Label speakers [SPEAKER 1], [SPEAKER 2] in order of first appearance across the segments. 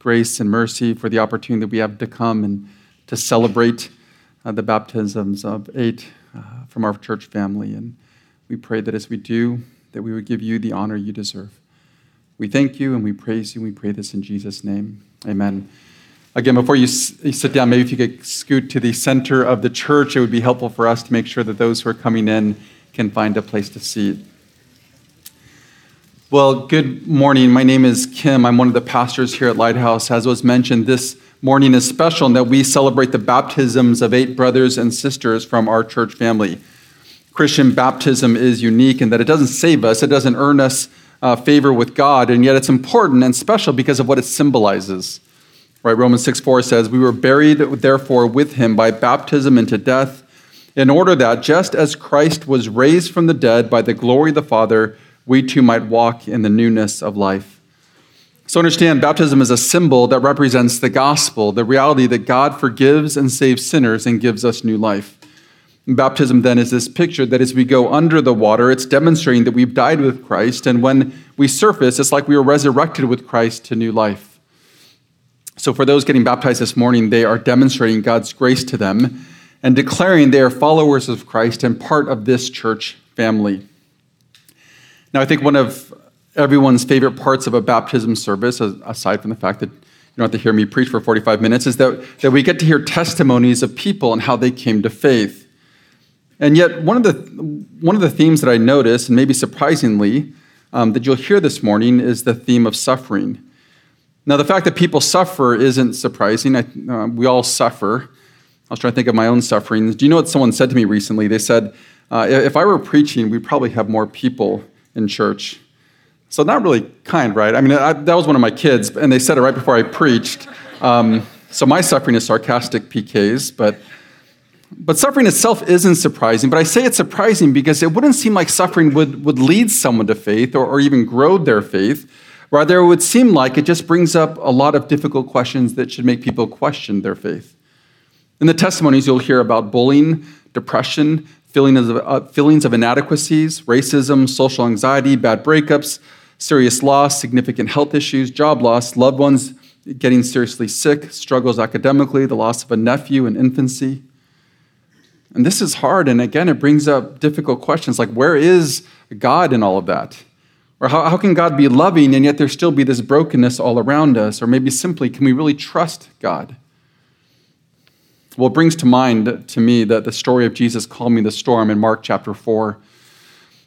[SPEAKER 1] grace and mercy for the opportunity that we have to come and to celebrate uh, the baptisms of eight uh, from our church family. And we pray that as we do, that we would give you the honor you deserve. We thank you and we praise you. We pray this in Jesus' name. Amen. Again, before you, you sit down, maybe if you could scoot to the center of the church, it would be helpful for us to make sure that those who are coming in can find a place to seat. Well, good morning. My name is Kim. I'm one of the pastors here at Lighthouse. As was mentioned, this morning is special in that we celebrate the baptisms of eight brothers and sisters from our church family. Christian baptism is unique in that it doesn't save us, it doesn't earn us uh, favor with God, and yet it's important and special because of what it symbolizes. Right? Romans 6 4 says, We were buried, therefore, with him by baptism into death, in order that just as Christ was raised from the dead by the glory of the Father, we too might walk in the newness of life. So understand, baptism is a symbol that represents the gospel, the reality that God forgives and saves sinners and gives us new life. Baptism then is this picture that as we go under the water, it's demonstrating that we've died with Christ, and when we surface, it's like we were resurrected with Christ to new life. So for those getting baptized this morning, they are demonstrating God's grace to them and declaring they are followers of Christ and part of this church family. Now, I think one of everyone's favorite parts of a baptism service, aside from the fact that you don't have to hear me preach for 45 minutes, is that, that we get to hear testimonies of people and how they came to faith. And yet, one of the, one of the themes that I notice, and maybe surprisingly, um, that you'll hear this morning is the theme of suffering. Now, the fact that people suffer isn't surprising. I, uh, we all suffer. I was trying to think of my own sufferings. Do you know what someone said to me recently? They said, uh, if I were preaching, we'd probably have more people in church. So, not really kind, right? I mean, I, that was one of my kids, and they said it right before I preached. Um, so, my suffering is sarcastic PKs, but, but suffering itself isn't surprising. But I say it's surprising because it wouldn't seem like suffering would, would lead someone to faith or, or even grow their faith. Rather, it would seem like it just brings up a lot of difficult questions that should make people question their faith. In the testimonies, you'll hear about bullying, depression, feelings of, uh, feelings of inadequacies, racism, social anxiety, bad breakups, serious loss, significant health issues, job loss, loved ones getting seriously sick, struggles academically, the loss of a nephew in infancy. And this is hard, and again, it brings up difficult questions like where is God in all of that? Or how, how can God be loving and yet there still be this brokenness all around us? Or maybe simply, can we really trust God? Well, it brings to mind to me that the story of Jesus calming the storm in Mark chapter 4.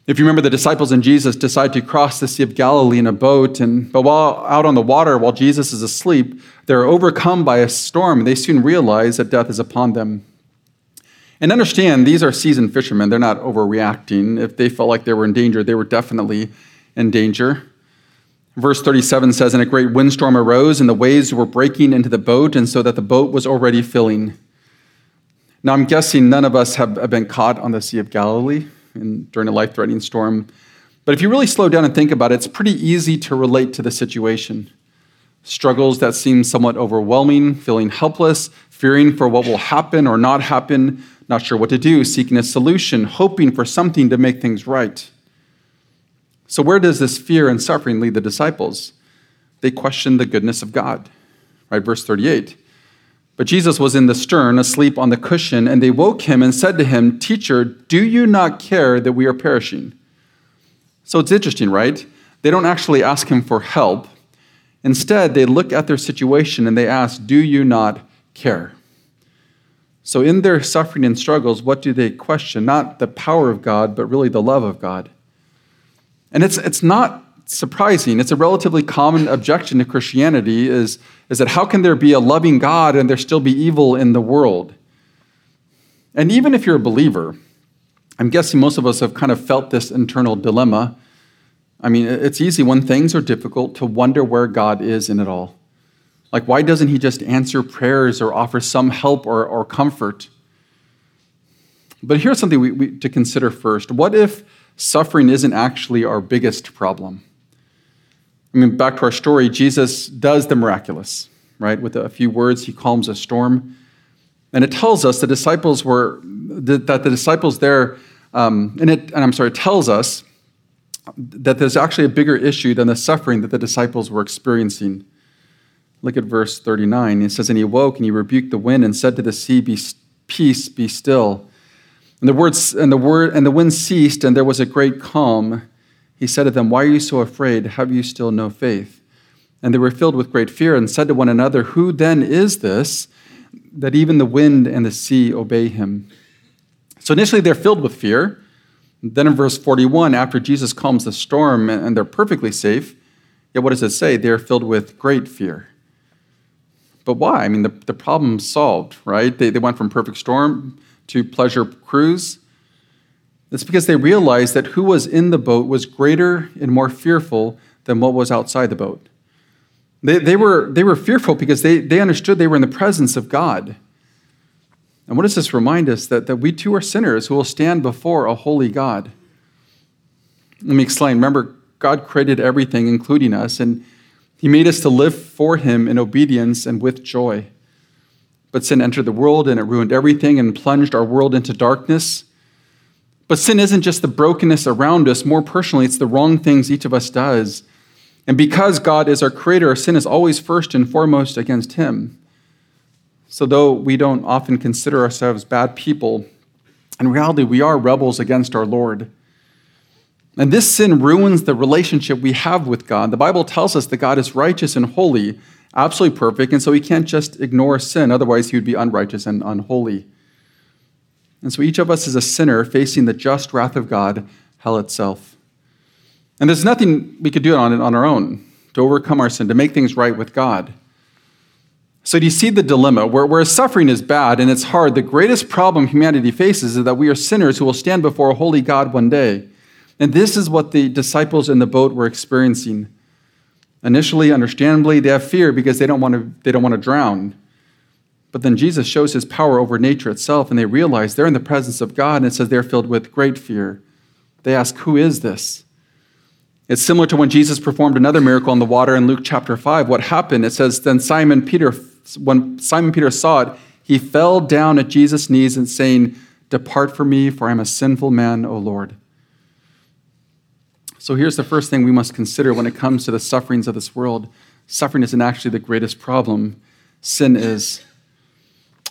[SPEAKER 1] If you remember, the disciples and Jesus decide to cross the Sea of Galilee in a boat, and but while out on the water, while Jesus is asleep, they're overcome by a storm, and they soon realize that death is upon them. And understand, these are seasoned fishermen. They're not overreacting. If they felt like they were in danger, they were definitely in danger. Verse 37 says, And a great windstorm arose, and the waves were breaking into the boat, and so that the boat was already filling. Now, I'm guessing none of us have been caught on the Sea of Galilee in, during a life threatening storm. But if you really slow down and think about it, it's pretty easy to relate to the situation. Struggles that seem somewhat overwhelming, feeling helpless, fearing for what will happen or not happen, not sure what to do, seeking a solution, hoping for something to make things right. So, where does this fear and suffering lead the disciples? They question the goodness of God. Right, verse 38. But Jesus was in the stern, asleep on the cushion, and they woke him and said to him, Teacher, do you not care that we are perishing? So it's interesting, right? They don't actually ask him for help. Instead, they look at their situation and they ask, Do you not care? So, in their suffering and struggles, what do they question? Not the power of God, but really the love of God. And it's, it's not surprising. It's a relatively common objection to Christianity is, is that how can there be a loving God and there still be evil in the world? And even if you're a believer, I'm guessing most of us have kind of felt this internal dilemma. I mean, it's easy when things are difficult to wonder where God is in it all. Like, why doesn't He just answer prayers or offer some help or, or comfort? But here's something we, we, to consider first. What if suffering isn't actually our biggest problem? I mean, back to our story, Jesus does the miraculous, right? With a few words, he calms a storm. And it tells us the disciples were, that the disciples there, um, and, it, and I'm sorry, it tells us that there's actually a bigger issue than the suffering that the disciples were experiencing. Look at verse 39. It says, And he awoke and he rebuked the wind and said to the sea, Be peace, be still. And the words and the word and the wind ceased, and there was a great calm. He said to them, Why are you so afraid? Have you still no faith? And they were filled with great fear and said to one another, Who then is this that even the wind and the sea obey him? So initially they're filled with fear. Then in verse 41, after Jesus calms the storm and they're perfectly safe, yet what does it say? They're filled with great fear. But why? I mean, the, the problem's solved, right? They, they went from perfect storm to pleasure cruise. It's because they realized that who was in the boat was greater and more fearful than what was outside the boat. They, they, were, they were fearful because they, they understood they were in the presence of God. And what does this remind us? That, that we too are sinners who will stand before a holy God. Let me explain. Remember, God created everything, including us, and He made us to live for Him in obedience and with joy. But sin entered the world and it ruined everything and plunged our world into darkness. But sin isn't just the brokenness around us. More personally, it's the wrong things each of us does. And because God is our creator, our sin is always first and foremost against Him. So, though we don't often consider ourselves bad people, in reality, we are rebels against our Lord. And this sin ruins the relationship we have with God. The Bible tells us that God is righteous and holy, absolutely perfect, and so he can't just ignore sin. Otherwise, he would be unrighteous and unholy. And so each of us is a sinner facing the just wrath of God, hell itself. And there's nothing we could do on on our own to overcome our sin, to make things right with God. So, do you see the dilemma? Where, where suffering is bad and it's hard, the greatest problem humanity faces is that we are sinners who will stand before a holy God one day. And this is what the disciples in the boat were experiencing. Initially, understandably, they have fear because they don't want to, they don't want to drown. But then Jesus shows his power over nature itself, and they realize they're in the presence of God, and it says they're filled with great fear. They ask, Who is this? It's similar to when Jesus performed another miracle on the water in Luke chapter 5. What happened? It says, Then Simon Peter when Simon Peter saw it, he fell down at Jesus' knees and saying, Depart from me, for I am a sinful man, O Lord. So here's the first thing we must consider when it comes to the sufferings of this world. Suffering isn't actually the greatest problem, sin is.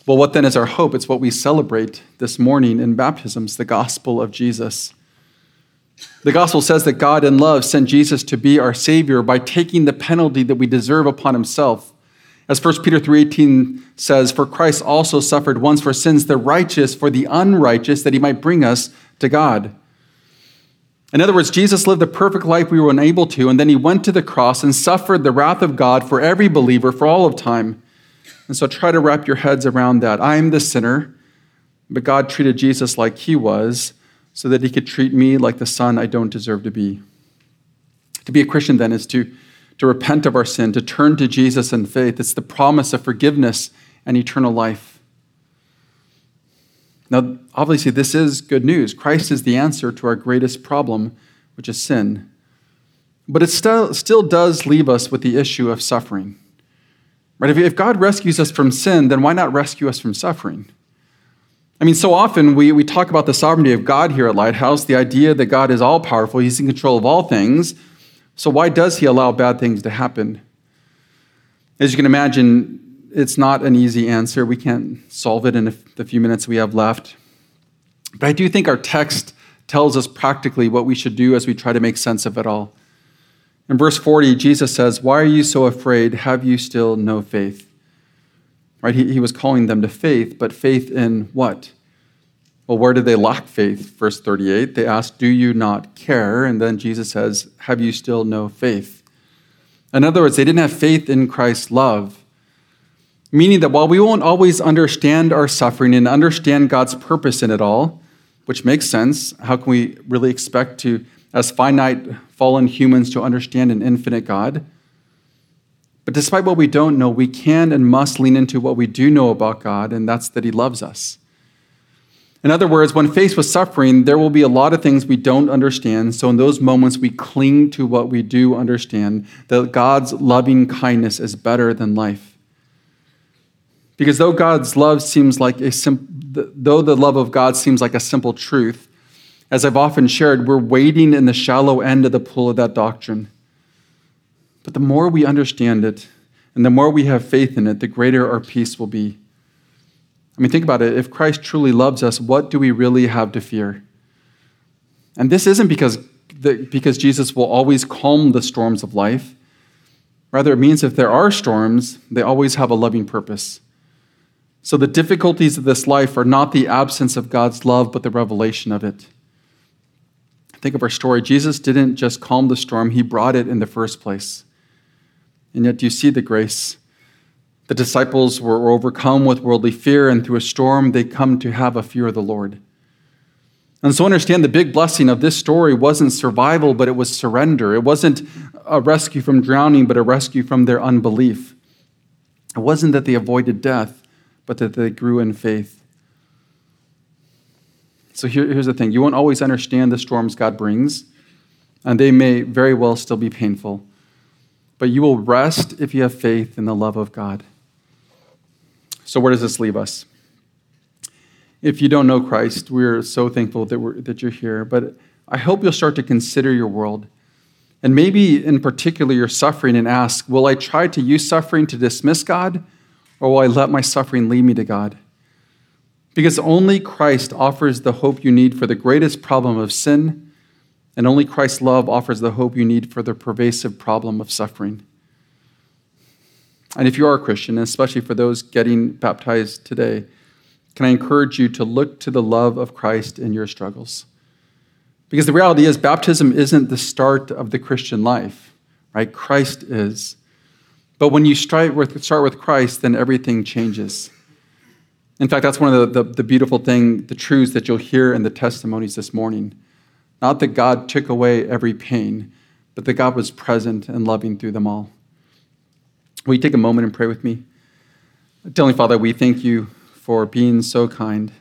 [SPEAKER 1] Well, what then is our hope? It's what we celebrate this morning in baptisms, the gospel of Jesus. The gospel says that God in love sent Jesus to be our Savior by taking the penalty that we deserve upon himself. As 1 Peter 3:18 says, "For Christ also suffered once for sins, the righteous for the unrighteous, that he might bring us to God." In other words, Jesus lived the perfect life we were unable to, and then he went to the cross and suffered the wrath of God for every believer for all of time. And so try to wrap your heads around that. I am the sinner, but God treated Jesus like he was so that he could treat me like the son I don't deserve to be. To be a Christian, then, is to to repent of our sin, to turn to Jesus in faith. It's the promise of forgiveness and eternal life. Now, obviously, this is good news. Christ is the answer to our greatest problem, which is sin. But it still, still does leave us with the issue of suffering. Right? If, if God rescues us from sin, then why not rescue us from suffering? I mean, so often we, we talk about the sovereignty of God here at Lighthouse, the idea that God is all powerful, He's in control of all things, so, why does he allow bad things to happen? As you can imagine, it's not an easy answer. We can't solve it in the few minutes we have left. But I do think our text tells us practically what we should do as we try to make sense of it all. In verse 40, Jesus says, Why are you so afraid? Have you still no faith? Right? He, he was calling them to faith, but faith in what? Well, where did they lack faith? Verse 38, they asked, Do you not care? And then Jesus says, Have you still no faith? In other words, they didn't have faith in Christ's love. Meaning that while we won't always understand our suffering and understand God's purpose in it all, which makes sense, how can we really expect to, as finite, fallen humans, to understand an infinite God? But despite what we don't know, we can and must lean into what we do know about God, and that's that He loves us. In other words, when faced with suffering, there will be a lot of things we don't understand. So, in those moments, we cling to what we do understand that God's loving kindness is better than life. Because though God's love seems like a sim- though the love of God seems like a simple truth, as I've often shared, we're wading in the shallow end of the pool of that doctrine. But the more we understand it, And the more we have faith in it, the greater our peace will be. I mean, think about it. If Christ truly loves us, what do we really have to fear? And this isn't because, the, because Jesus will always calm the storms of life. Rather, it means if there are storms, they always have a loving purpose. So the difficulties of this life are not the absence of God's love, but the revelation of it. Think of our story. Jesus didn't just calm the storm, he brought it in the first place. And yet, do you see the grace? The disciples were overcome with worldly fear, and through a storm, they come to have a fear of the Lord. And so, understand the big blessing of this story wasn't survival, but it was surrender. It wasn't a rescue from drowning, but a rescue from their unbelief. It wasn't that they avoided death, but that they grew in faith. So here, here's the thing you won't always understand the storms God brings, and they may very well still be painful. But you will rest if you have faith in the love of God. So, where does this leave us? If you don't know Christ, we're so thankful that, that you're here. But I hope you'll start to consider your world. And maybe in particular, your suffering and ask Will I try to use suffering to dismiss God, or will I let my suffering lead me to God? Because only Christ offers the hope you need for the greatest problem of sin, and only Christ's love offers the hope you need for the pervasive problem of suffering. And if you are a Christian, especially for those getting baptized today, can I encourage you to look to the love of Christ in your struggles? Because the reality is, baptism isn't the start of the Christian life, right? Christ is. But when you start with, Christ, then everything changes. In fact, that's one of the, the, the beautiful thing, the truths that you'll hear in the testimonies this morning. Not that God took away every pain, but that God was present and loving through them all. Will you take a moment and pray with me? Heavenly Father, we thank you for being so kind.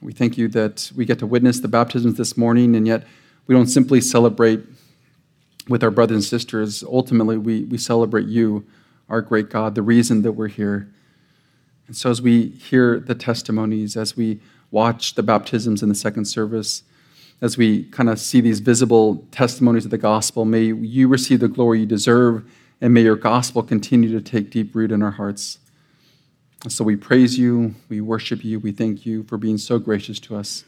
[SPEAKER 1] We thank you that we get to witness the baptisms this morning, and yet we don't simply celebrate with our brothers and sisters. Ultimately, we, we celebrate you, our great God, the reason that we're here. And so, as we hear the testimonies, as we watch the baptisms in the second service, as we kind of see these visible testimonies of the gospel, may you receive the glory you deserve, and may your gospel continue to take deep root in our hearts. So we praise you, we worship you, we thank you for being so gracious to us.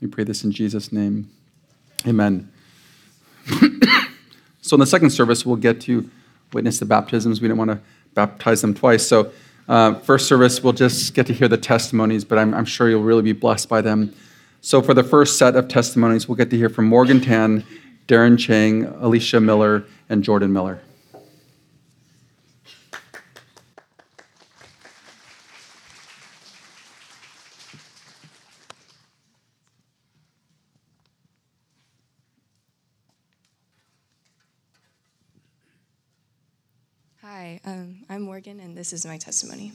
[SPEAKER 1] We pray this in Jesus' name. Amen. so in the second service, we'll get to witness the baptisms. We don't want to baptize them twice. So uh, first service, we'll just get to hear the testimonies, but I'm, I'm, sure you'll really be blessed by them. So, for the first set of testimonies, we'll get to hear from Morgan Tan, Darren Chang, Alicia Miller, and Jordan Miller.
[SPEAKER 2] Hi, um, and this is my testimony.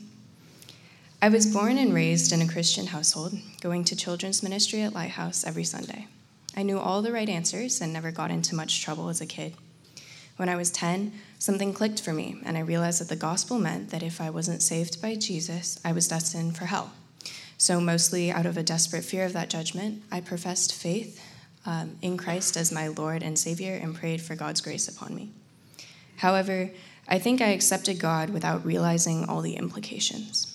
[SPEAKER 2] I was born and raised in a Christian household, going to children's ministry at Lighthouse every Sunday. I knew all the right answers and never got into much trouble as a kid. When I was 10, something clicked for me, and I realized that the gospel meant that if I wasn't saved by Jesus, I was destined for hell. So, mostly out of a desperate fear of that judgment, I professed faith um, in Christ as my Lord and Savior and prayed for God's grace upon me. However, I think I accepted God without realizing all the implications.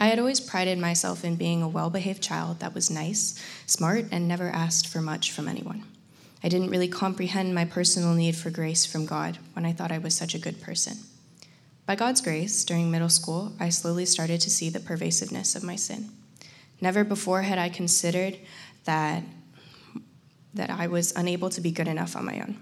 [SPEAKER 2] I had always prided myself in being a well behaved child that was nice, smart, and never asked for much from anyone. I didn't really comprehend my personal need for grace from God when I thought I was such a good person. By God's grace, during middle school, I slowly started to see the pervasiveness of my sin. Never before had I considered that, that I was unable to be good enough on my own.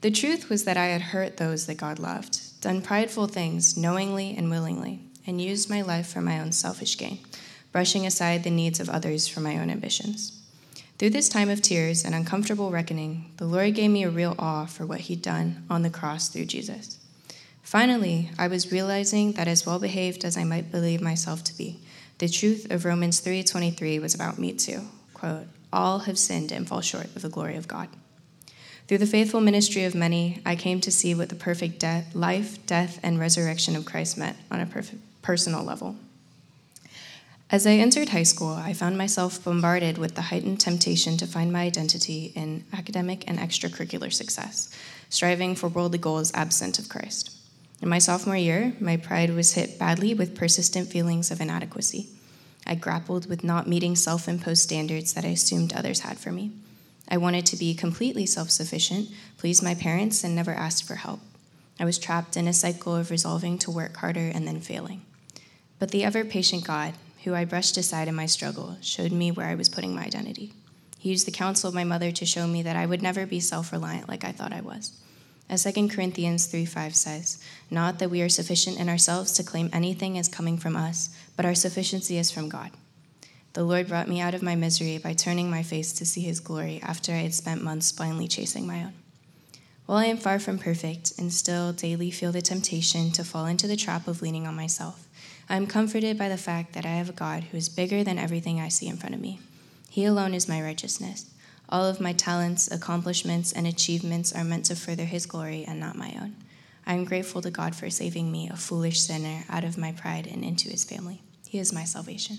[SPEAKER 2] The truth was that I had hurt those that God loved, done prideful things knowingly and willingly, and used my life for my own selfish gain, brushing aside the needs of others for my own ambitions. Through this time of tears and uncomfortable reckoning, the Lord gave me a real awe for what He'd done on the cross through Jesus. Finally, I was realizing that as well behaved as I might believe myself to be, the truth of Romans 3:23 was about me too. Quote, all have sinned and fall short of the glory of God. Through the faithful ministry of many, I came to see what the perfect life, death, and resurrection of Christ meant on a perf- personal level. As I entered high school, I found myself bombarded with the heightened temptation to find my identity in academic and extracurricular success, striving for worldly goals absent of Christ. In my sophomore year, my pride was hit badly with persistent feelings of inadequacy. I grappled with not meeting self imposed standards that I assumed others had for me. I wanted to be completely self sufficient, please my parents, and never ask for help. I was trapped in a cycle of resolving to work harder and then failing. But the ever patient God, who I brushed aside in my struggle, showed me where I was putting my identity. He used the counsel of my mother to show me that I would never be self reliant like I thought I was. As 2 Corinthians 3 5 says, Not that we are sufficient in ourselves to claim anything as coming from us, but our sufficiency is from God. The Lord brought me out of my misery by turning my face to see his glory after I had spent months blindly chasing my own. While I am far from perfect and still daily feel the temptation to fall into the trap of leaning on myself, I am comforted by the fact that I have a God who is bigger than everything I see in front of me. He alone is my righteousness. All of my talents, accomplishments, and achievements are meant to further His glory and not my own. I am grateful to God for saving me, a foolish sinner, out of my pride and into His family. He is my salvation.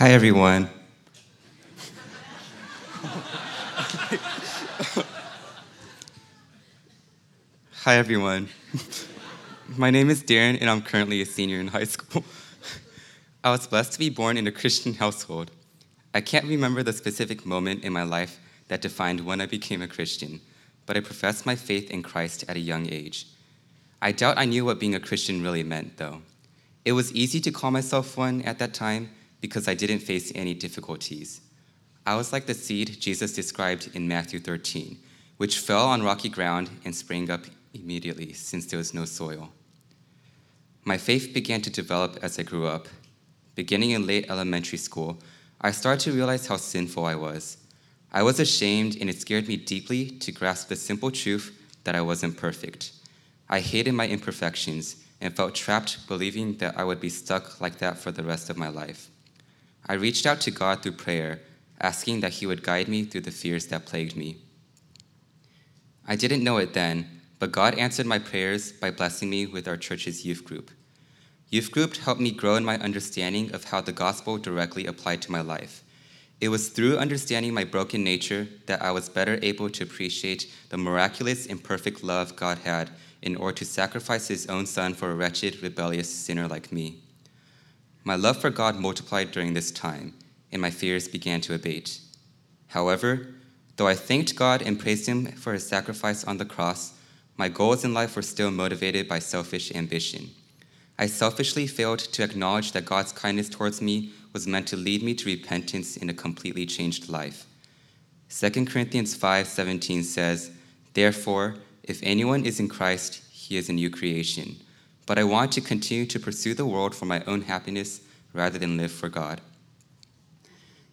[SPEAKER 3] Hi, everyone. Hi, everyone. My name is Darren, and I'm currently a senior in high school. I was blessed to be born in a Christian household. I can't remember the specific moment in my life that defined when I became a Christian, but I professed my faith in Christ at a young age. I doubt I knew what being a Christian really meant, though. It was easy to call myself one at that time because I didn't face any difficulties. I was like the seed Jesus described in Matthew 13, which fell on rocky ground and sprang up immediately since there was no soil. My faith began to develop as I grew up. Beginning in late elementary school, I started to realize how sinful I was. I was ashamed, and it scared me deeply to grasp the simple truth that I wasn't perfect. I hated my imperfections and felt trapped believing that I would be stuck like that for the rest of my life. I reached out to God through prayer, asking that He would guide me through the fears that plagued me. I didn't know it then, but God answered my prayers by blessing me with our church's youth group. Youth group helped me grow in my understanding of how the gospel directly applied to my life. It was through understanding my broken nature that I was better able to appreciate the miraculous and perfect love God had in order to sacrifice his own son for a wretched, rebellious sinner like me. My love for God multiplied during this time, and my fears began to abate. However, though I thanked God and praised Him for His sacrifice on the cross, my goals in life were still motivated by selfish ambition. I selfishly failed to acknowledge that God's kindness towards me was meant to lead me to repentance in a completely changed life. 2 Corinthians 5:17 says, "Therefore, if anyone is in Christ, he is a new creation." But I want to continue to pursue the world for my own happiness rather than live for God.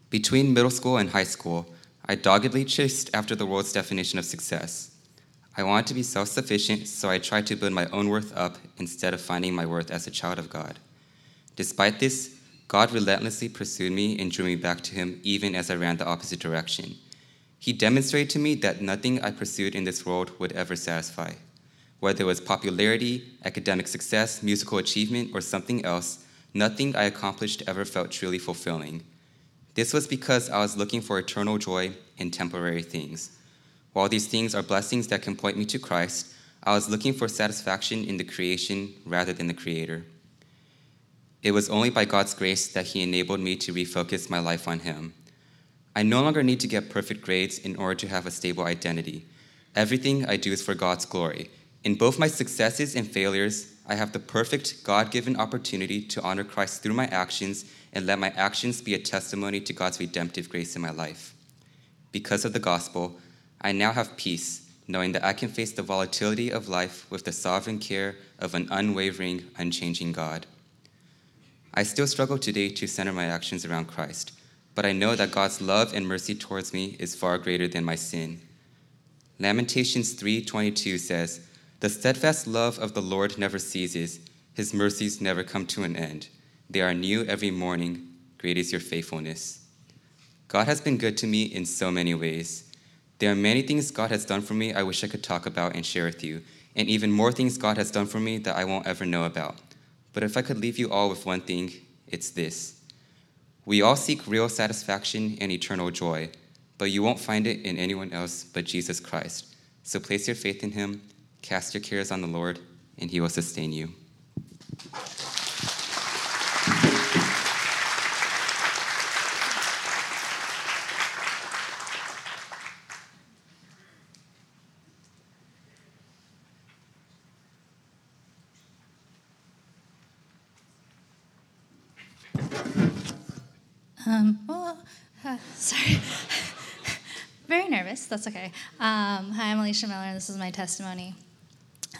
[SPEAKER 3] Between middle school and high school, I doggedly chased after the world's definition of success. I wanted to be self sufficient, so I tried to build my own worth up instead of finding my worth as a child of God. Despite this, God relentlessly pursued me and drew me back to Him even as I ran the opposite direction. He demonstrated to me that nothing I pursued in this world would ever satisfy. Whether it was popularity, academic success, musical achievement, or something else, nothing I accomplished ever felt truly fulfilling. This was because I was looking for eternal joy in temporary things. While these things are blessings that can point me to Christ, I was looking for satisfaction in the creation rather than the Creator. It was only by God's grace that He enabled me to refocus my life on Him. I no longer need to get perfect grades in order to have a stable identity. Everything I do is for God's glory, in both my successes and failures, I have the perfect God given opportunity to honor Christ through my actions and let my actions be a testimony to God's redemptive grace in my life. Because of the gospel, I now have peace, knowing that I can face the volatility of life with the sovereign care of an unwavering, unchanging God. I still struggle today to center my actions around Christ, but I know that God's love and mercy towards me is far greater than my sin. Lamentations 3:22 says, the steadfast love of the Lord never ceases, his mercies never come to an end. They are new every morning. Great is your faithfulness. God has been good to me in so many ways. There are many things God has done for me I wish I could talk about and share with you, and even more things God has done for me that I won't ever know about. But if I could leave you all with one thing, it's this. We all seek real satisfaction and eternal joy, but you won't find it in anyone else but Jesus Christ. So place your faith in him, cast your cares on the Lord, and he will sustain you.
[SPEAKER 4] Um, well, uh, sorry. Very nervous. That's okay. Um, hi, I'm Alicia Miller, and this is my testimony.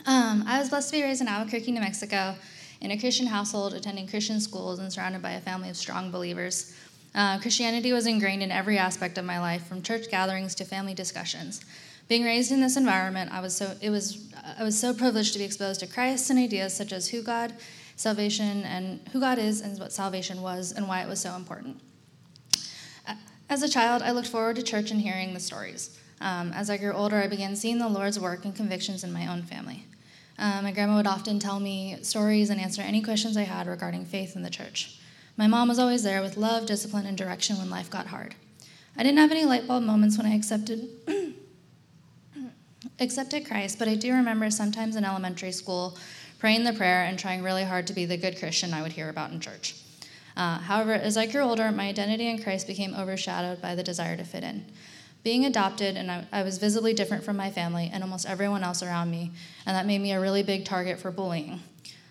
[SPEAKER 4] Um, I was blessed to be raised in Albuquerque, New Mexico, in a Christian household, attending Christian schools, and surrounded by a family of strong believers. Uh, Christianity was ingrained in every aspect of my life, from church gatherings to family discussions. Being raised in this environment, I was so it was I was so privileged to be exposed to Christ and ideas such as who God, salvation, and who God is, and what salvation was, and why it was so important. As a child, I looked forward to church and hearing the stories. Um, as I grew older, I began seeing the Lord's work and convictions in my own family. Um, my grandma would often tell me stories and answer any questions I had regarding faith in the church. My mom was always there with love, discipline, and direction when life got hard. I didn't have any light bulb moments when I accepted accepted Christ, but I do remember sometimes in elementary school praying the prayer and trying really hard to be the good Christian I would hear about in church. Uh, however, as I grew older, my identity in Christ became overshadowed by the desire to fit in. Being adopted, and I, I, was visibly different from my family and almost everyone else around me, and that made me a really big target for bullying.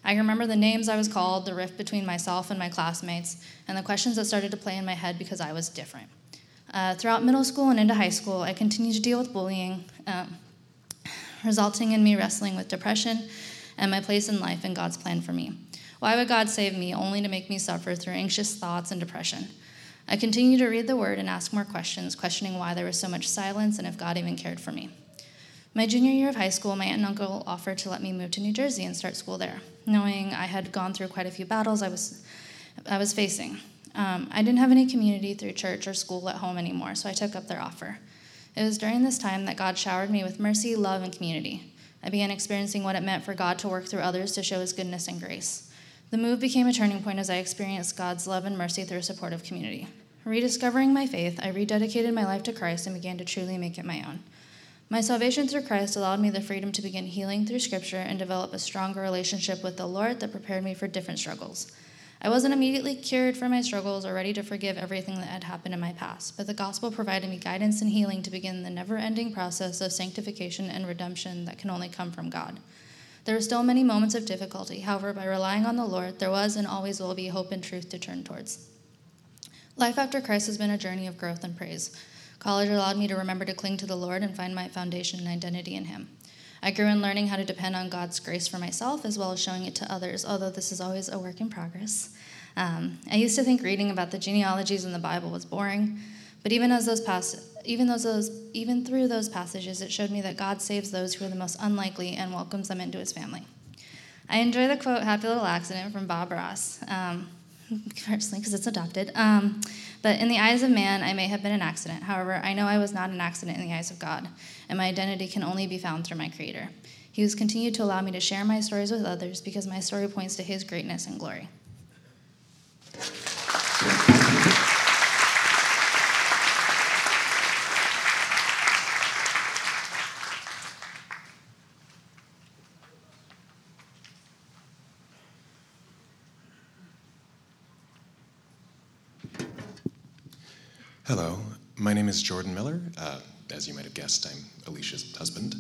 [SPEAKER 4] I remember the names I was called, the rift between myself and my classmates, and the questions that started to play in my head because I was different. Uh, throughout middle school and into high school, I continued to deal with bullying, um, resulting in me wrestling with depression and my place in life and God's plan for me. Why would God save me only to make me suffer through anxious thoughts and depression? I continued to read the word and ask more questions, questioning why there was so much silence and if God even cared for me. My junior year of high school, my aunt and uncle offered to let me move to New Jersey and start school there, knowing I had gone through quite a few battles I was, I was facing. Um, I didn't have any community through church or school at home anymore, so I took up their offer. It was during this time that God showered me with mercy, love, and community. I began experiencing what it meant for God to work through others to show his goodness and grace. The move became a turning point as I experienced God's love and mercy through a supportive community. Rediscovering my faith, I rededicated my life to Christ and began to truly make it my own. My salvation through Christ allowed me the freedom to begin healing through Scripture and develop a stronger relationship with the Lord that prepared me for different struggles. I wasn't immediately cured from my struggles or ready to forgive everything that had happened in my past, but the gospel provided me guidance and healing to begin the never ending process of sanctification and redemption that can only come from God. There were still many moments of difficulty. However, by relying on the Lord, there was and always will be hope and truth to turn towards. Life after Christ has been a journey of growth and praise. College allowed me to remember to cling to the Lord and find my foundation and identity in Him. I grew in learning how to depend on God's grace for myself as well as showing it to others, although this is always a work in progress. Um, I used to think reading about the genealogies in the Bible was boring, but even as those pass, even those, those, even through those passages, it showed me that God saves those who are the most unlikely and welcomes them into His family. I enjoy the quote "Happy Little Accident" from Bob Ross, um, personally because it's adopted. Um, but in the eyes of man, I may have been an accident. However, I know I was not an accident in the eyes of God, and my identity can only be found through my Creator. He has continued to allow me to share my stories with others because my story points to His greatness and glory.
[SPEAKER 5] Hello, my name is Jordan Miller. Uh, as you might have guessed, I'm Alicia's husband.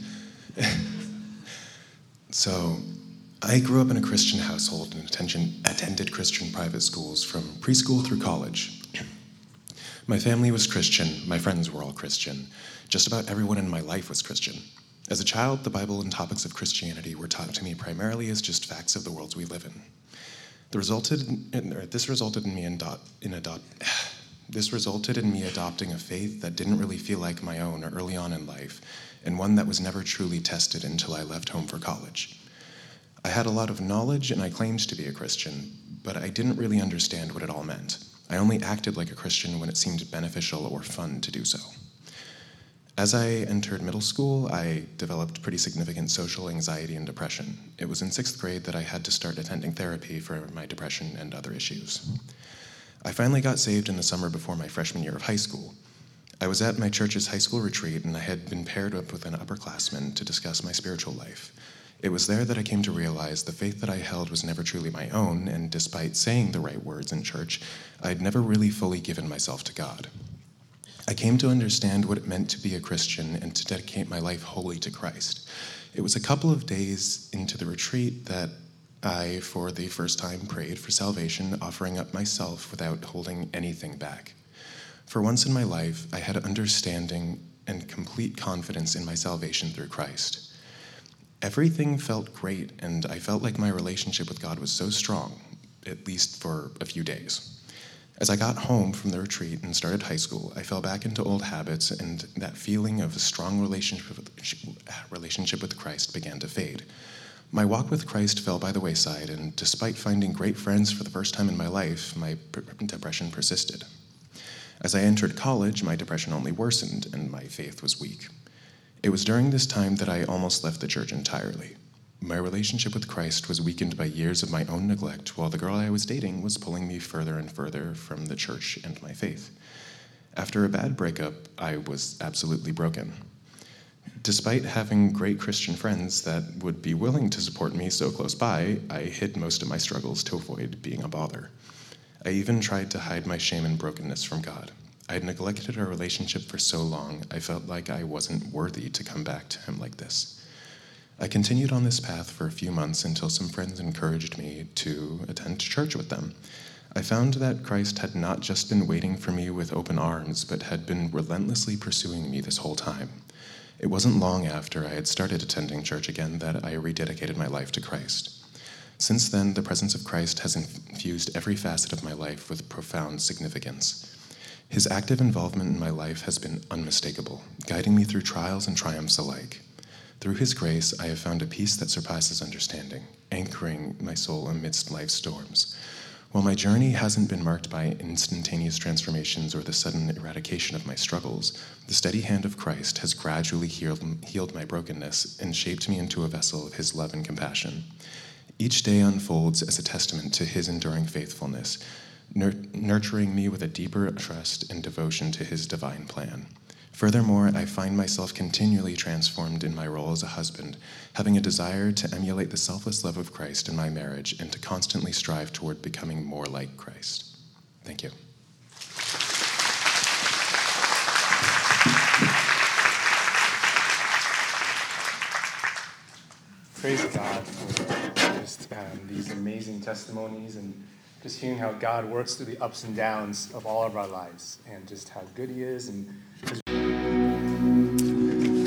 [SPEAKER 5] so, I grew up in a Christian household and attended Christian private schools from preschool through college. My family was Christian, my friends were all Christian. Just about everyone in my life was Christian. As a child, the Bible and topics of Christianity were taught to me primarily as just facts of the worlds we live in. The resulted this resulted in me in, a dot, in adopt, this resulted in me adopting a faith that didn't really feel like my own early on in life, and one that was never truly tested until I left home for college. I had a lot of knowledge and I claimed to be a Christian, but I didn't really understand what it all meant. I only acted like a Christian when it seemed beneficial or fun to do so. As I entered middle school, I developed pretty significant social anxiety and depression. It was in sixth grade that I had to start attending therapy for my depression and other issues. I finally got saved in the summer before my freshman year of high school. I was at my church's high school retreat and I had been paired up with an upperclassman to discuss my spiritual life. It was there that I came to realize the faith that I held was never truly my own, and despite saying the right words in church, I'd never really fully given myself to God. I came to understand what it meant to be a Christian and to dedicate my life wholly to Christ. It was a couple of days into the retreat that I, for the first time, prayed for salvation, offering up myself without holding anything back. For once in my life, I had understanding and complete confidence in my salvation through Christ. Everything felt great, and I felt like my relationship with God was so strong, at least for a few days. As I got home from the retreat and started high school, I fell back into old habits, and that feeling of a strong relationship with, relationship with Christ began to fade. My walk with Christ fell by the wayside, and despite finding great friends for the first time in my life, my depression persisted. As I entered college, my depression only worsened, and my faith was weak. It was during this time that I almost left the church entirely. My relationship with Christ was weakened by years of my own neglect, while the girl I was dating was pulling me further and further from the church and my faith. After a bad breakup, I was absolutely broken. Despite having great Christian friends that would be willing to support me so close by, I hid most of my struggles to avoid being a bother. I even tried to hide my shame and brokenness from God. I had neglected our relationship for so long, I felt like I wasn't worthy to come back to Him like this. I continued on this path for a few months until some friends encouraged me to attend church with them. I found that Christ had not just been waiting for me with open arms, but had been relentlessly pursuing me this whole time. It wasn't long after I had started attending church again that I rededicated my life to Christ. Since then, the presence of Christ has infused every facet of my life with profound significance. His active involvement in my life has been unmistakable, guiding me through trials and triumphs alike. Through His grace, I have found a peace that surpasses understanding, anchoring my soul amidst life's storms. While my journey hasn't been marked by instantaneous transformations or the sudden eradication of my struggles, the steady hand of Christ has gradually healed, healed my brokenness and shaped me into a vessel of His love and compassion. Each day unfolds as a testament to His enduring faithfulness, nurturing me with a deeper trust and devotion to His divine plan. Furthermore, I find myself continually transformed in my role as a husband, having a desire to emulate the selfless love of Christ in my marriage and to constantly strive toward becoming more like Christ. Thank you.
[SPEAKER 6] Praise God for just um, these amazing testimonies and just hearing how God works through the ups and downs of all of our lives and just how good He is and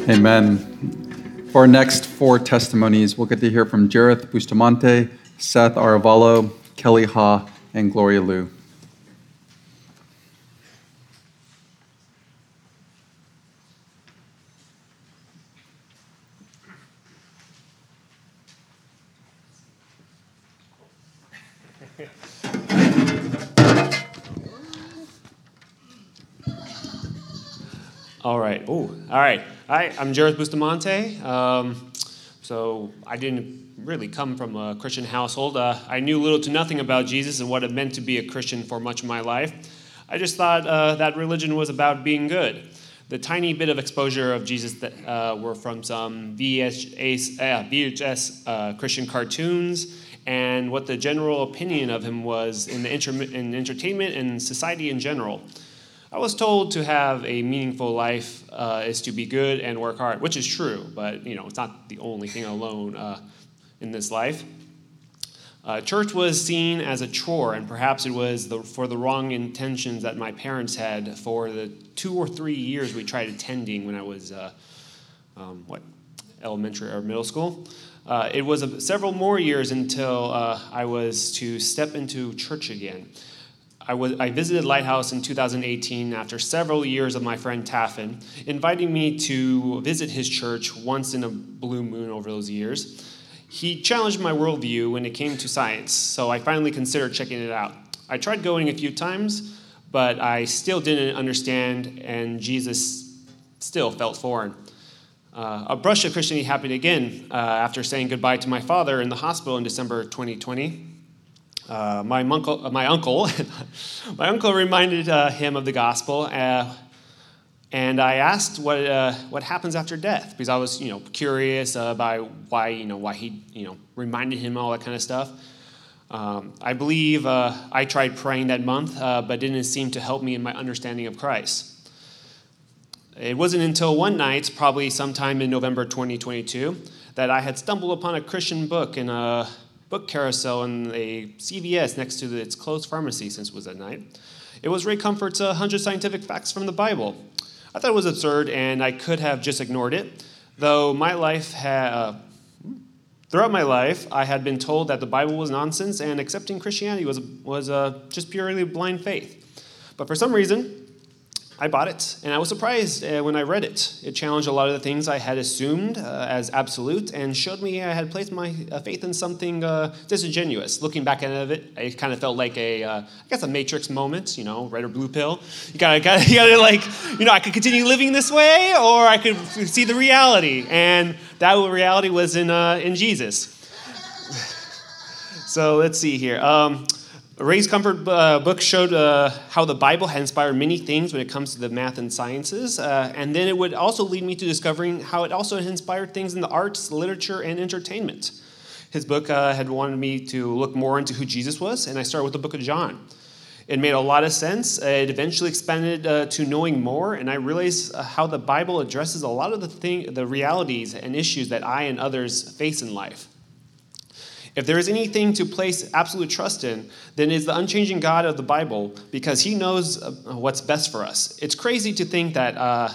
[SPEAKER 1] Amen. For our next four testimonies, we'll get to hear from Jareth Bustamante, Seth Aravallo, Kelly Ha, and Gloria Liu.
[SPEAKER 7] All right. Oh, all right. Hi, I'm Jareth Bustamante. Um, so I didn't really come from a Christian household. Uh, I knew little to nothing about Jesus and what it meant to be a Christian for much of my life. I just thought uh, that religion was about being good. The tiny bit of exposure of Jesus that uh, were from some VHS, VHS uh, Christian cartoons and what the general opinion of him was in, the inter- in entertainment and society in general. I was told to have a meaningful life uh, is to be good and work hard, which is true, but you know it's not the only thing alone uh, in this life. Uh, church was seen as a chore, and perhaps it was the, for the wrong intentions that my parents had for the two or three years we tried attending when I was uh, um, what elementary or middle school. Uh, it was a, several more years until uh, I was to step into church again. I, was, I visited Lighthouse in 2018 after several years of my friend Taffin inviting me to visit his church once in a blue moon over those years. he challenged my worldview when it came to science, so I finally considered checking it out. I tried going a few times, but I still didn't understand, and Jesus still felt foreign. Uh, a brush of Christianity happened again uh, after saying goodbye to my father in the hospital in December 2020. Uh, my, uncle, uh, my uncle, my uncle reminded uh, him of the gospel, uh, and I asked what what happens after death because I was you know curious about why you know why he you know reminded him all that kind of stuff. Um, I believe I tried praying that month, but didn't seem to help me in my understanding of Christ. It wasn't until one night, probably sometime in November 2022, that I had stumbled upon a Christian book in a book carousel in a CVS next to its closed pharmacy, since it was at night. It was Ray Comfort's 100 Scientific Facts from the Bible. I thought it was absurd, and I could have just ignored it, though my life had. Uh, throughout my life, I had been told that the Bible was nonsense and accepting Christianity was, was uh, just purely blind faith. But for some reason, I bought it, and I was surprised uh, when I read it. It challenged a lot of the things I had assumed uh, as absolute and showed me I had placed my uh, faith in something uh, disingenuous. Looking back at it, it kind of felt like a, uh, I guess, a Matrix moment, you know, red or blue pill. You gotta, gotta, you gotta, like, you know, I could continue living this way, or I could see the reality. And that reality was in, uh, in Jesus. so let's see here. Um, Ray's Comfort uh, book showed uh, how the Bible had inspired many things when it comes to the math and sciences, uh, and then it would also lead me to discovering how it also inspired things in the arts, literature, and entertainment. His book uh, had wanted me to look more into who Jesus was, and I started with the book of John. It made a lot of sense. It eventually expanded uh, to knowing more, and I realized uh, how the Bible addresses a lot of the thing, the realities and issues that I and others face in life. If there is anything to place absolute trust in, then it's the unchanging God of the Bible because He knows uh, what's best for us. It's crazy to think that uh,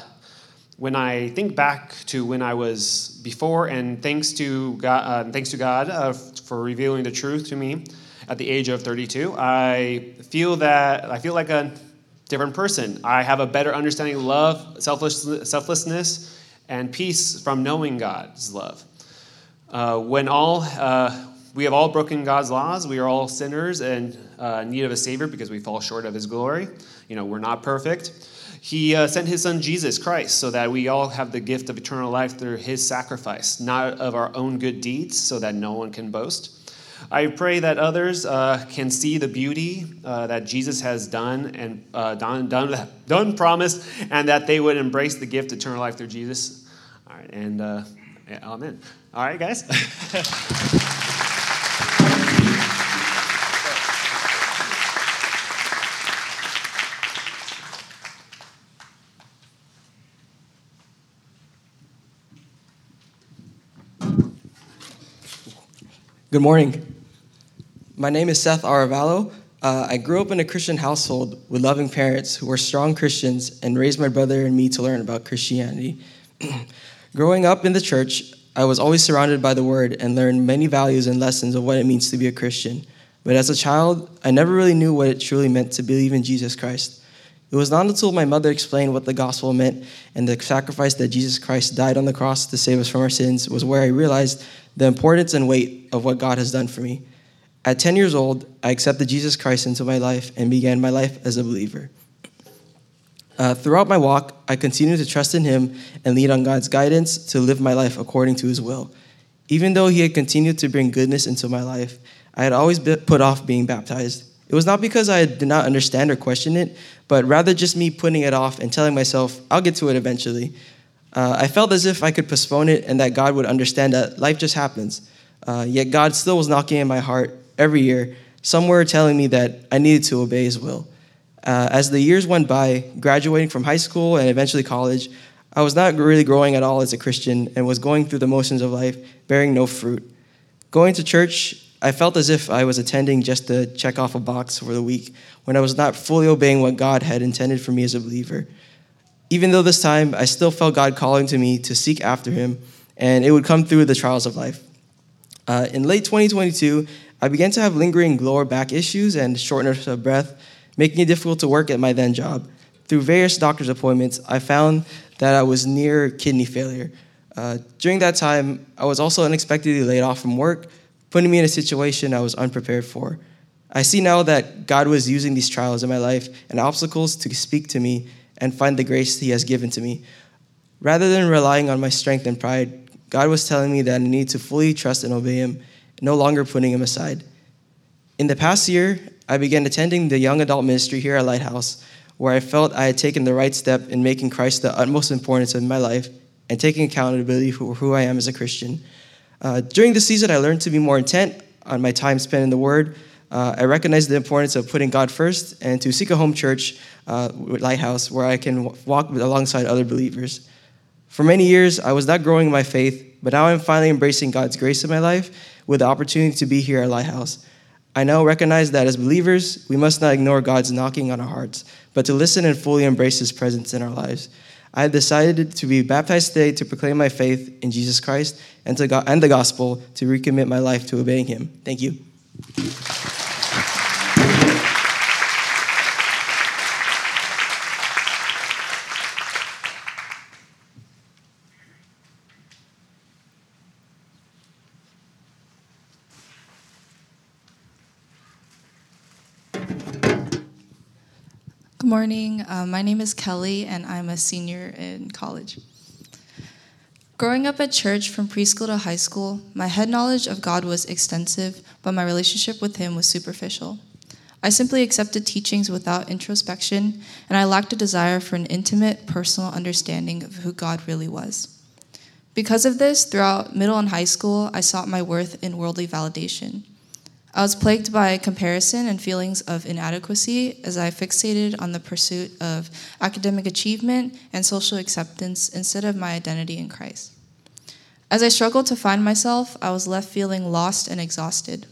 [SPEAKER 7] when I think back to when I was before, and thanks to God, uh, thanks to God uh, for revealing the truth to me at the age of 32, I feel that I feel like a different person. I have a better understanding of love, selfless, selflessness, and peace from knowing God's love. Uh, when all uh, we have all broken God's laws. We are all sinners and uh, need of a Savior because we fall short of His glory. You know, we're not perfect. He uh, sent His Son Jesus Christ so that we all have the gift of eternal life through His sacrifice, not of our own good deeds, so that no one can boast. I pray that others uh, can see the beauty uh, that Jesus has done and uh, done, done, done, promised, and that they would embrace the gift of eternal life through Jesus. All right, and uh, amen. All right, guys.
[SPEAKER 8] Good morning. My name is Seth Aravallo. Uh, I grew up in a Christian household with loving parents who were strong Christians and raised my brother and me to learn about Christianity. Growing up in the church, I was always surrounded by the word and learned many values and lessons of what it means to be a Christian. But as a child, I never really knew what it truly meant to believe in Jesus Christ. It was not until my mother explained what the gospel meant and the sacrifice that Jesus Christ died on the cross to save us from our sins was where I realized the importance and weight of what God has done for me. At 10 years old, I accepted Jesus Christ into my life and began my life as a believer. Uh, throughout my walk, I continued to trust in Him and lean on God's guidance to live my life according to His will. Even though He had continued to bring goodness into my life, I had always put off being baptized. It was not because I did not understand or question it, but rather just me putting it off and telling myself, I'll get to it eventually. Uh, I felt as if I could postpone it and that God would understand that life just happens. Uh, yet God still was knocking in my heart every year, somewhere telling me that I needed to obey His will. Uh, as the years went by, graduating from high school and eventually college, I was not really growing at all as a Christian and was going through the motions of life, bearing no fruit. Going to church I felt as if I was attending just to check off a box for the week when I was not fully obeying what God had intended for me as a believer. Even though this time I still felt God calling to me to seek after Him, and it would come through the trials of life. Uh, in late 2022, I began to have lingering lower back issues and shortness of breath, making it difficult to work at my then job. Through various doctor's appointments, I found that I was near kidney failure. Uh, during that time, I was also unexpectedly laid off from work, putting me in a situation I was unprepared for. I see now that God was using these trials in my life and obstacles to speak to me and find the grace He has given to me. Rather than relying on my strength and pride, God was telling me that I need to fully trust and obey Him, no longer putting Him aside. In the past year, I began attending the young adult ministry here at Lighthouse, where I felt I had taken the right step in making Christ the utmost importance in my life and taking accountability for who I am as a Christian. Uh, during this season, I learned to be more intent on my time spent in the Word. Uh, I recognize the importance of putting God first and to seek a home church, uh, Lighthouse, where I can walk alongside other believers. For many years, I was not growing in my faith, but now I'm finally embracing God's grace in my life with the opportunity to be here at Lighthouse. I now recognize that as believers, we must not ignore God's knocking on our hearts, but to listen and fully embrace His presence in our lives. I have decided to be baptized today to proclaim my faith in Jesus Christ and, to God, and the gospel to recommit my life to obeying Him. Thank you.
[SPEAKER 9] Good morning. Uh, my name is Kelly, and I'm a senior in college. Growing up at church from preschool to high school, my head knowledge of God was extensive, but my relationship with Him was superficial. I simply accepted teachings without introspection, and I lacked a desire for an intimate, personal understanding of who God really was. Because of this, throughout middle and high school, I sought my worth in worldly validation. I was plagued by comparison and feelings of inadequacy as I fixated on the pursuit of academic achievement and social acceptance instead of my identity in Christ. As I struggled to find myself, I was left feeling lost and exhausted.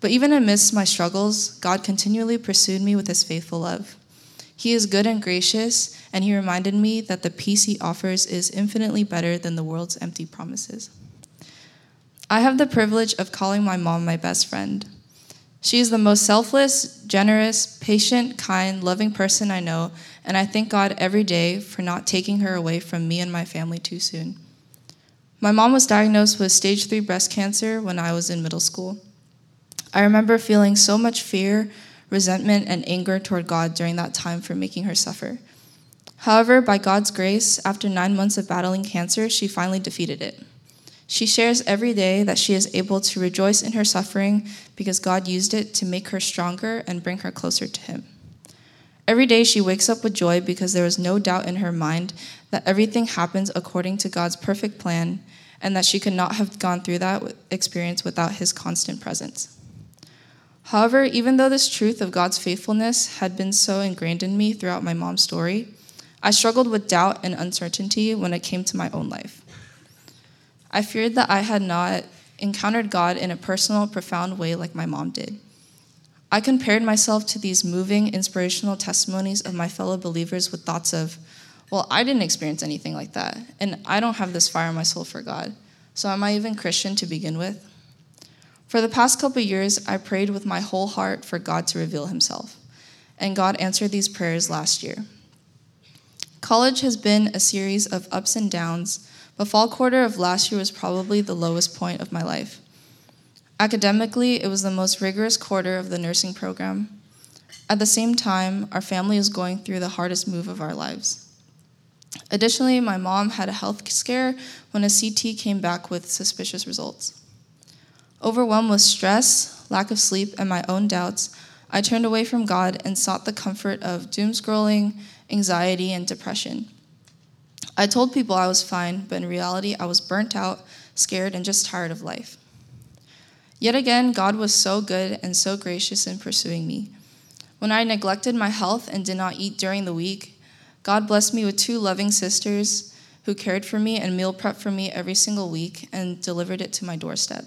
[SPEAKER 9] But even amidst my struggles, God continually pursued me with his faithful love. He is good and gracious, and he reminded me that the peace he offers is infinitely better than the world's empty promises. I have the privilege of calling my mom my best friend. She is the most selfless, generous, patient, kind, loving person I know, and I thank God every day for not taking her away from me and my family too soon. My mom was diagnosed with stage 3 breast cancer when I was in middle school. I remember feeling so much fear, resentment, and anger toward God during that time for making her suffer. However, by God's grace, after nine months of battling cancer, she finally defeated it. She shares every day that she is able to rejoice in her suffering because God used it to make her stronger and bring her closer to Him. Every day she wakes up with joy because there is no doubt in her mind that everything happens according to God's perfect plan and that she could not have gone through that experience without His constant presence. However, even though this truth of God's faithfulness had been so ingrained in me throughout my mom's story, I struggled with doubt and uncertainty when it came to my own life. I feared that I had not encountered God in a personal, profound way like my mom did. I compared myself to these moving, inspirational testimonies of my fellow believers with thoughts of, well, I didn't experience anything like that, and I don't have this fire in my soul for God. So am I even Christian to begin with? For the past couple years, I prayed with my whole heart for God to reveal himself, and God answered these prayers last year. College has been a series of ups and downs the fall quarter of last year was probably the lowest point of my life. Academically, it was the most rigorous quarter of the nursing program. At the same time, our family is going through the hardest move of our lives. Additionally, my mom had a health scare when a CT came back with suspicious results. Overwhelmed with stress, lack of sleep, and my own doubts, I turned away from God and sought the comfort of doom scrolling, anxiety, and depression. I told people I was fine, but in reality, I was burnt out, scared, and just tired of life. Yet again, God was so good and so gracious in pursuing me. When I neglected my health and did not eat during the week, God blessed me with two loving sisters who cared for me and meal prepped for me every single week and delivered it to my doorstep.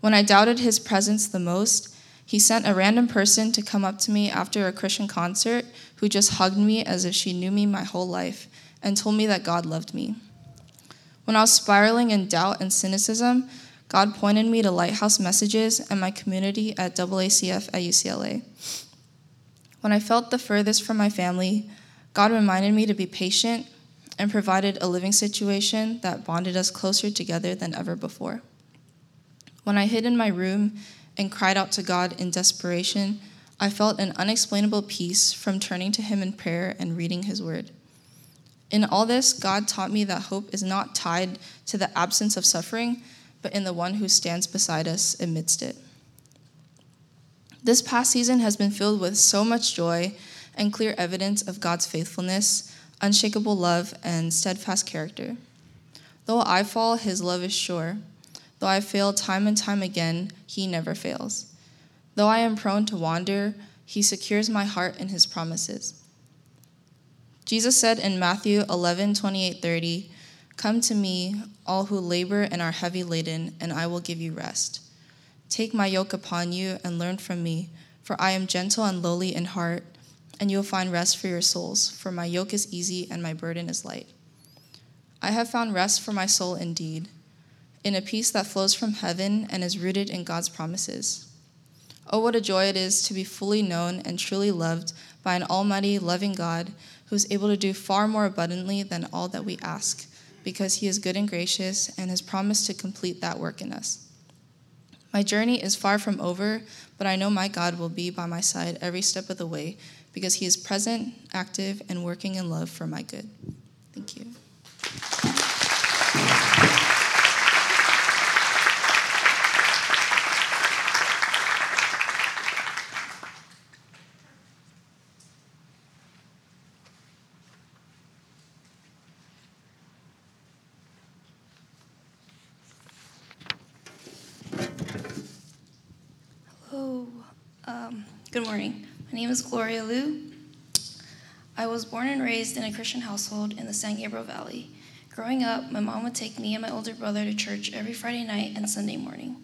[SPEAKER 9] When I doubted his presence the most, he sent a random person to come up to me after a Christian concert who just hugged me as if she knew me my whole life and told me that God loved me. When I was spiraling in doubt and cynicism, God pointed me to Lighthouse Messages and my community at AACF at UCLA. When I felt the furthest from my family, God reminded me to be patient and provided a living situation that bonded us closer together than ever before. When I hid in my room and cried out to God in desperation, I felt an unexplainable peace from turning to Him in prayer and reading His Word. In all this, God taught me that hope is not tied to the absence of suffering, but in the one who stands beside us amidst it. This past season has been filled with so much joy and clear evidence of God's faithfulness, unshakable love, and steadfast character. Though I fall, His love is sure. Though I fail time and time again, He never fails. Though I am prone to wander, He secures my heart in His promises. Jesus said in Matthew 11, 28, 30, Come to me, all who labor and are heavy laden, and I will give you rest. Take my yoke upon you and learn from me, for I am gentle and lowly in heart, and you will find rest for your souls, for my yoke is easy and my burden is light. I have found rest for my soul indeed, in a peace that flows from heaven and is rooted in God's promises. Oh, what a joy it is to be fully known and truly loved by an almighty, loving God who is able to do far more abundantly than all that we ask, because he is good and gracious and has promised to complete that work in us. My journey is far from over, but I know my God will be by my side every step of the way because he is present, active, and working in love for my good. Thank you.
[SPEAKER 10] Hello. Um, good morning. My name is Gloria Liu. I was born and raised in a Christian household in the San Gabriel Valley. Growing up, my mom would take me and my older brother to church every Friday night and Sunday morning.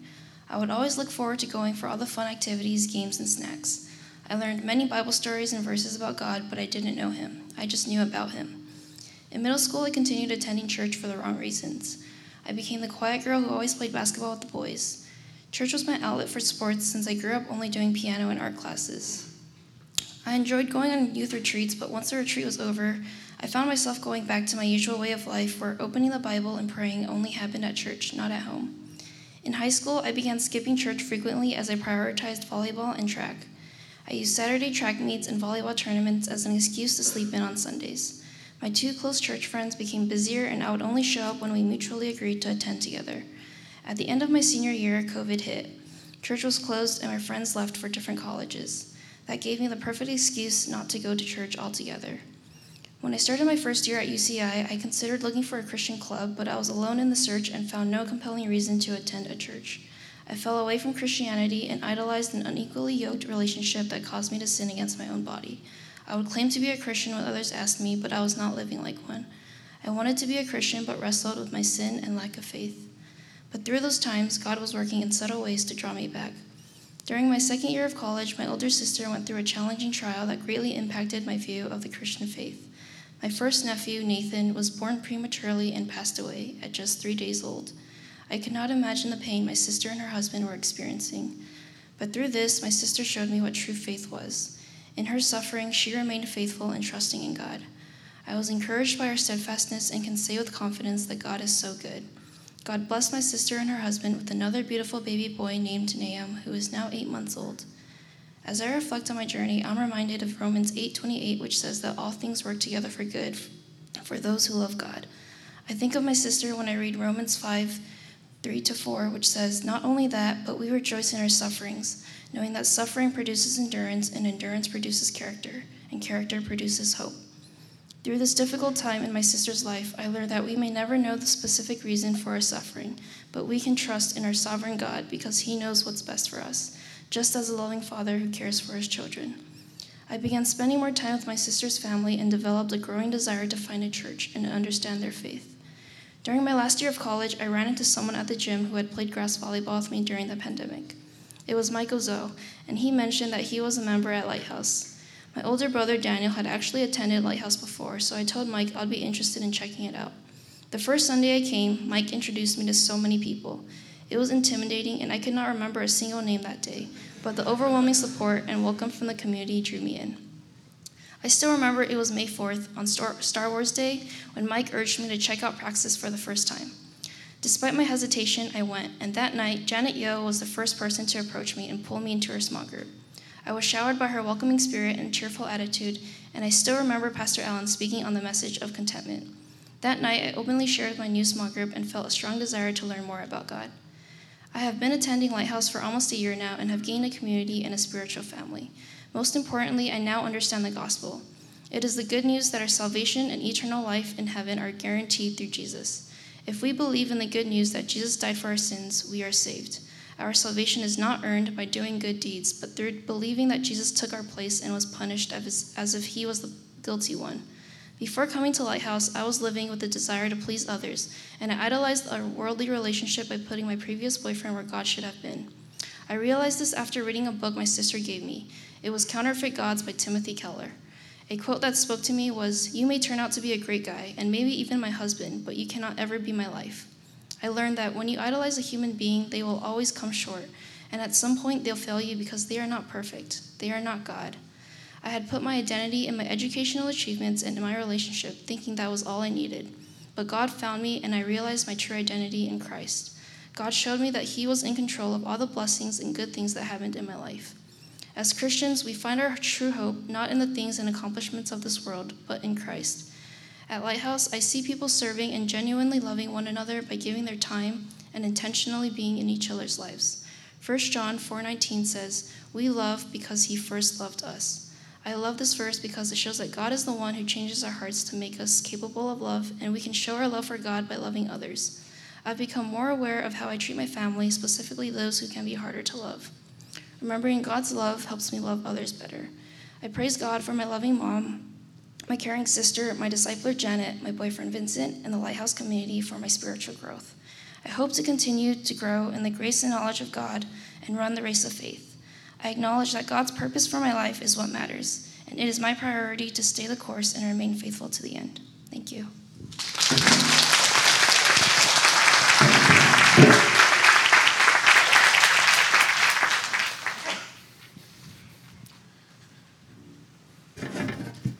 [SPEAKER 10] I would always look forward to going for all the fun activities, games, and snacks. I learned many Bible stories and verses about God, but I didn't know Him. I just knew about Him. In middle school, I continued attending church for the wrong reasons. I became the quiet girl who always played basketball with the boys. Church was my outlet for sports since I grew up only doing piano and art classes. I enjoyed going on youth retreats, but once the retreat was over, I found myself going back to my usual way of life where opening the Bible and praying only happened at church, not at home. In high school, I began skipping church frequently as I prioritized volleyball and track. I used Saturday track meets and volleyball tournaments as an excuse to sleep in on Sundays. My two close church friends became busier, and I would only show up when we mutually agreed to attend together. At the end of my senior year, COVID hit. Church was closed, and my friends left for different colleges. That gave me the perfect excuse not to go to church altogether. When I started my first year at UCI, I considered looking for a Christian club, but I was alone in the search and found no compelling reason to attend a church. I fell away from Christianity and idolized an unequally yoked relationship that caused me to sin against my own body. I would claim to be a Christian when others asked me, but I was not living like one. I wanted to be a Christian, but wrestled with my sin and lack of faith. But through those times, God was working in subtle ways to draw me back. During my second year of college, my older sister went through a challenging trial that greatly impacted my view of the Christian faith. My first nephew, Nathan, was born prematurely and passed away at just three days old. I could not imagine the pain my sister and her husband were experiencing. But through this, my sister showed me what true faith was. In her suffering, she remained faithful and trusting in God. I was encouraged by her steadfastness and can say with confidence that God is so good. God blessed my sister and her husband with another beautiful baby boy named Nahum, who is now eight months old. As I reflect on my journey, I'm reminded of Romans 8:28, which says that all things work together for good for those who love God. I think of my sister when I read Romans 5, 3 to 4, which says, Not only that, but we rejoice in our sufferings, knowing that suffering produces endurance, and endurance produces character, and character produces hope. Through this difficult time in my sister's life, I learned that we may never know the specific reason for our suffering, but we can trust in our sovereign God because He knows what's best for us, just as a loving father who cares for his children. I began spending more time with my sister's family and developed a growing desire to find a church and understand their faith. During my last year of college, I ran into someone at the gym who had played grass volleyball with me during the pandemic. It was Michael Zoe, and he mentioned that he was a member at Lighthouse. My older brother Daniel had actually attended Lighthouse before, so I told Mike I'd be interested in checking it out. The first Sunday I came, Mike introduced me to so many people. It was intimidating, and I could not remember a single name that day, but the overwhelming support and welcome from the community drew me in. I still remember it was May 4th on Star Wars Day when Mike urged me to check out Praxis for the first time. Despite my hesitation, I went, and that night, Janet Yeo was the first person to approach me and pull me into her small group. I was showered by her welcoming spirit and cheerful attitude, and I still remember Pastor Allen speaking on the message of contentment. That night, I openly shared with my new small group and felt a strong desire to learn more about God. I have been attending Lighthouse for almost a year now and have gained a community and a spiritual family. Most importantly, I now understand the gospel. It is the good news that our salvation and eternal life in heaven are guaranteed through Jesus. If we believe in the good news that Jesus died for our sins, we are saved. Our salvation is not earned by doing good deeds, but through believing that Jesus took our place and was punished as if he was the guilty one. Before coming to Lighthouse, I was living with the desire to please others, and I idolized a worldly relationship by putting my previous boyfriend where God should have been. I realized this after reading a book my sister gave me. It was Counterfeit Gods by Timothy Keller. A quote that spoke to me was You may turn out to be a great guy, and maybe even my husband, but you cannot ever be my life. I learned that when you idolize a human being, they will always come short, and at some point they'll fail you because they are not perfect. They are not God. I had put my identity in my educational achievements and in my relationship, thinking that was all I needed. But God found me, and I realized my true identity in Christ. God showed me that He was in control of all the blessings and good things that happened in my life. As Christians, we find our true hope not in the things and accomplishments of this world, but in Christ. At Lighthouse, I see people serving and genuinely loving one another by giving their time and intentionally being in each other's lives. 1 John 4:19 says, "We love because he first loved us." I love this verse because it shows that God is the one who changes our hearts to make us capable of love, and we can show our love for God by loving others. I've become more aware of how I treat my family, specifically those who can be harder to love. Remembering God's love helps me love others better. I praise God for my loving mom, my caring sister, my discipler Janet, my boyfriend Vincent, and the Lighthouse community for my spiritual growth. I hope to continue to grow in the grace and knowledge of God and run the race of faith. I acknowledge that God's purpose for my life is what matters, and it is my priority to stay the course and remain faithful to the end. Thank you.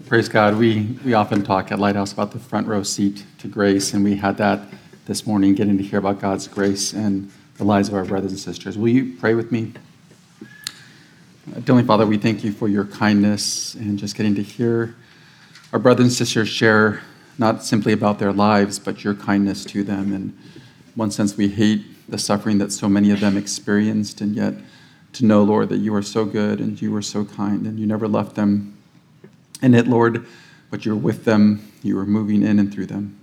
[SPEAKER 1] Praise God. We, we often talk at Lighthouse about the front row seat to grace, and we had that this morning, getting to hear about God's grace and the lives of our brothers and sisters. Will you pray with me? Heavenly Father, we thank you for your kindness and just getting to hear our brothers and sisters share not simply about their lives, but your kindness to them. And in one sense, we hate the suffering that so many of them experienced, and yet to know, Lord, that you are so good and you are so kind and you never left them in it, Lord, but you're with them, you are moving in and through them.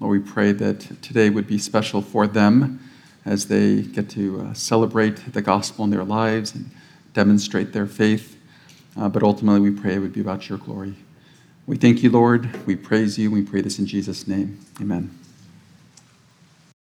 [SPEAKER 1] Lord, we pray that today would be special for them as they get to uh, celebrate the gospel in their lives and demonstrate their faith. Uh, but ultimately, we pray it would be about your glory. We thank you, Lord. We praise you. We pray this in Jesus' name. Amen.